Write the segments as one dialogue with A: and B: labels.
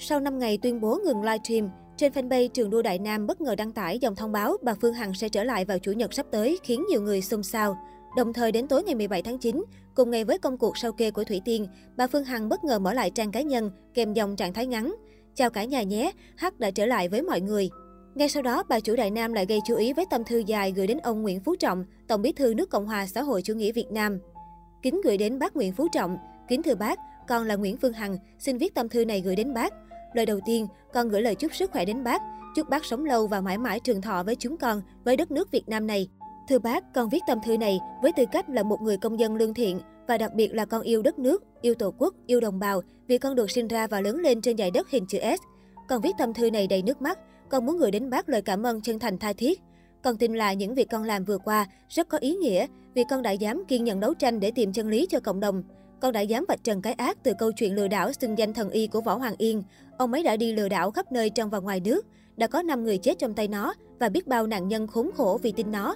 A: Sau 5 ngày tuyên bố ngừng livestream, trên fanpage Trường đua Đại Nam bất ngờ đăng tải dòng thông báo bà Phương Hằng sẽ trở lại vào Chủ nhật sắp tới khiến nhiều người xôn xao. Đồng thời đến tối ngày 17 tháng 9, cùng ngày với công cuộc sau kê của Thủy Tiên, bà Phương Hằng bất ngờ mở lại trang cá nhân kèm dòng trạng thái ngắn. Chào cả nhà nhé, H đã trở lại với mọi người. Ngay sau đó, bà chủ Đại Nam lại gây chú ý với tâm thư dài gửi đến ông Nguyễn Phú Trọng, Tổng bí thư nước Cộng hòa xã hội chủ nghĩa Việt Nam. Kính gửi đến bác Nguyễn Phú Trọng, kính thưa bác, con là Nguyễn Phương Hằng, xin viết tâm thư này gửi đến bác. Lời đầu tiên, con gửi lời chúc sức khỏe đến bác, chúc bác sống lâu và mãi mãi trường thọ với chúng con, với đất nước Việt Nam này. Thưa bác, con viết tâm thư này với tư cách là một người công dân lương thiện và đặc biệt là con yêu đất nước, yêu tổ quốc, yêu đồng bào vì con được sinh ra và lớn lên trên dải đất hình chữ S. Con viết tâm thư này đầy nước mắt, con muốn gửi đến bác lời cảm ơn chân thành tha thiết. Con tin là những việc con làm vừa qua rất có ý nghĩa vì con đã dám kiên nhẫn đấu tranh để tìm chân lý cho cộng đồng. Con đã dám vạch trần cái ác từ câu chuyện lừa đảo xưng danh thần y của Võ Hoàng Yên. Ông ấy đã đi lừa đảo khắp nơi trong và ngoài nước. Đã có 5 người chết trong tay nó và biết bao nạn nhân khốn khổ vì tin nó.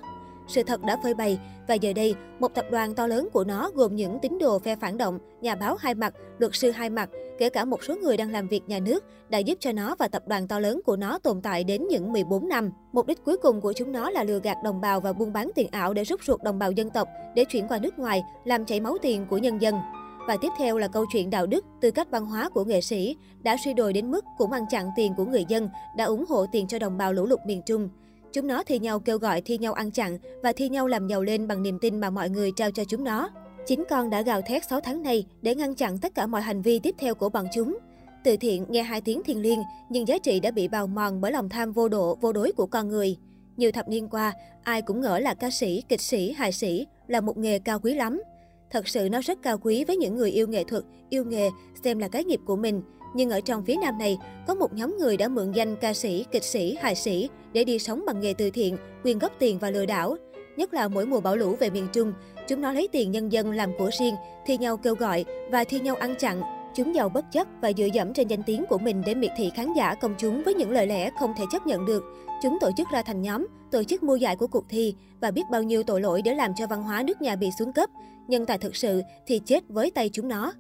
A: Sự thật đã phơi bày và giờ đây, một tập đoàn to lớn của nó gồm những tín đồ phe phản động, nhà báo hai mặt, luật sư hai mặt, kể cả một số người đang làm việc nhà nước đã giúp cho nó và tập đoàn to lớn của nó tồn tại đến những 14 năm. Mục đích cuối cùng của chúng nó là lừa gạt đồng bào và buôn bán tiền ảo để rút ruột đồng bào dân tộc để chuyển qua nước ngoài, làm chảy máu tiền của nhân dân. Và tiếp theo là câu chuyện đạo đức, tư cách văn hóa của nghệ sĩ đã suy đồi đến mức cũng ăn chặn tiền của người dân, đã ủng hộ tiền cho đồng bào lũ lụt miền Trung. Chúng nó thi nhau kêu gọi thi nhau ăn chặn và thi nhau làm giàu lên bằng niềm tin mà mọi người trao cho chúng nó. Chính con đã gào thét 6 tháng nay để ngăn chặn tất cả mọi hành vi tiếp theo của bọn chúng. Từ thiện nghe hai tiếng thiền liêng, nhưng giá trị đã bị bào mòn bởi lòng tham vô độ, vô đối của con người. Nhiều thập niên qua, ai cũng ngỡ là ca sĩ, kịch sĩ, hài sĩ là một nghề cao quý lắm. Thật sự nó rất cao quý với những người yêu nghệ thuật, yêu nghề, xem là cái nghiệp của mình. Nhưng ở trong phía nam này, có một nhóm người đã mượn danh ca sĩ, kịch sĩ, hài sĩ để đi sống bằng nghề từ thiện, quyên góp tiền và lừa đảo. Nhất là mỗi mùa bão lũ về miền Trung, chúng nó lấy tiền nhân dân làm của riêng, thi nhau kêu gọi và thi nhau ăn chặn. Chúng giàu bất chấp và dựa dẫm trên danh tiếng của mình để miệt thị khán giả công chúng với những lời lẽ không thể chấp nhận được. Chúng tổ chức ra thành nhóm, tổ chức mua giải của cuộc thi và biết bao nhiêu tội lỗi để làm cho văn hóa nước nhà bị xuống cấp. Nhưng tài thực sự thì chết với tay chúng nó.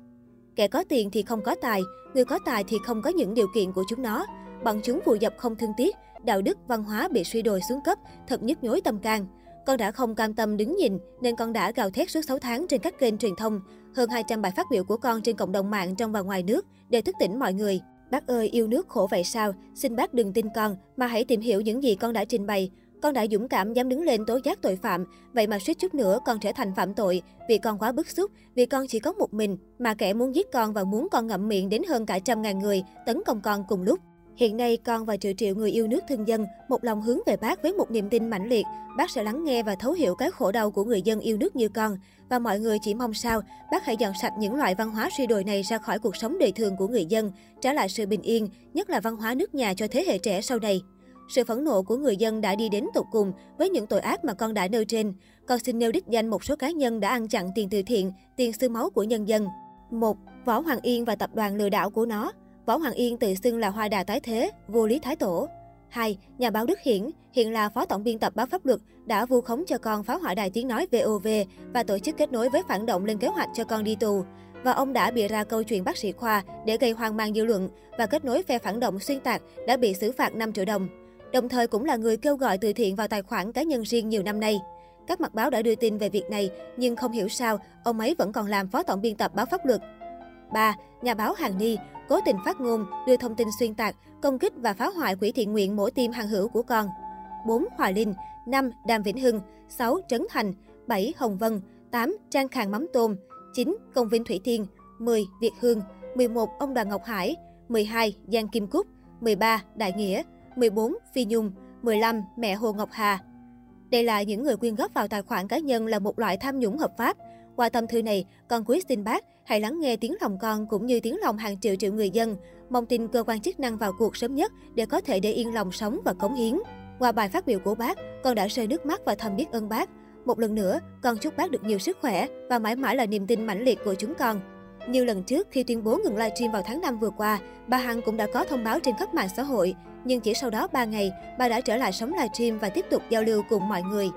A: Kẻ có tiền thì không có tài, người có tài thì không có những điều kiện của chúng nó. Bọn chúng vùi dập không thương tiếc, đạo đức, văn hóa bị suy đồi xuống cấp, thật nhức nhối tâm can. Con đã không cam tâm đứng nhìn nên con đã gào thét suốt 6 tháng trên các kênh truyền thông. Hơn 200 bài phát biểu của con trên cộng đồng mạng trong và ngoài nước để thức tỉnh mọi người. Bác ơi, yêu nước khổ vậy sao? Xin bác đừng tin con, mà hãy tìm hiểu những gì con đã trình bày. Con đã dũng cảm dám đứng lên tố giác tội phạm, vậy mà suýt chút nữa con trở thành phạm tội vì con quá bức xúc, vì con chỉ có một mình, mà kẻ muốn giết con và muốn con ngậm miệng đến hơn cả trăm ngàn người tấn công con cùng lúc. Hiện nay, con và triệu triệu người yêu nước thân dân một lòng hướng về bác với một niềm tin mãnh liệt. Bác sẽ lắng nghe và thấu hiểu cái khổ đau của người dân yêu nước như con. Và mọi người chỉ mong sao bác hãy dọn sạch những loại văn hóa suy đồi này ra khỏi cuộc sống đời thường của người dân, trả lại sự bình yên, nhất là văn hóa nước nhà cho thế hệ trẻ sau này. Sự phẫn nộ của người dân đã đi đến tột cùng với những tội ác mà con đã nêu trên. Con xin nêu đích danh một số cá nhân đã ăn chặn tiền từ thiện, tiền sư máu của nhân dân. 1. Võ Hoàng Yên và tập đoàn lừa đảo của nó. Võ Hoàng Yên tự xưng là hoa đà tái thế, vô Lý Thái Tổ. 2. Nhà báo Đức Hiển, hiện là phó tổng biên tập báo pháp luật, đã vu khống cho con phá hoại đài tiếng nói VOV và tổ chức kết nối với phản động lên kế hoạch cho con đi tù. Và ông đã bịa ra câu chuyện bác sĩ khoa để gây hoang mang dư luận và kết nối phe phản động xuyên tạc đã bị xử phạt 5 triệu đồng. Đồng thời cũng là người kêu gọi từ thiện vào tài khoản cá nhân riêng nhiều năm nay. Các mặt báo đã đưa tin về việc này, nhưng không hiểu sao ông ấy vẫn còn làm phó tổng biên tập báo pháp luật. 3. Nhà báo Hàng Ni cố tình phát ngôn, đưa thông tin xuyên tạc, công kích và phá hoại quỹ thiện nguyện mổ tim hàng hữu của con. 4. Hòa Linh 5. Đàm Vĩnh Hưng 6. Trấn Thành 7. Hồng Vân 8. Trang Khàng Mắm Tôm 9. Công viên Thủy Tiên 10. Việt Hương 11. Ông Đoàn Ngọc Hải 12. Giang Kim Cúc 13. Đại Nghĩa 14. Phi Nhung 15. Mẹ Hồ Ngọc Hà Đây là những người quyên góp vào tài khoản cá nhân là một loại tham nhũng hợp pháp. Qua tâm thư này, con quý xin bác hãy lắng nghe tiếng lòng con cũng như tiếng lòng hàng triệu triệu người dân. Mong tin cơ quan chức năng vào cuộc sớm nhất để có thể để yên lòng sống và cống hiến. Qua bài phát biểu của bác, con đã rơi nước mắt và thầm biết ơn bác. Một lần nữa, con chúc bác được nhiều sức khỏe và mãi mãi là niềm tin mãnh liệt của chúng con. Như lần trước khi tuyên bố ngừng livestream vào tháng 5 vừa qua, bà Hằng cũng đã có thông báo trên khắp mạng xã hội. Nhưng chỉ sau đó 3 ngày, bà đã trở lại sống livestream và tiếp tục giao lưu cùng mọi người.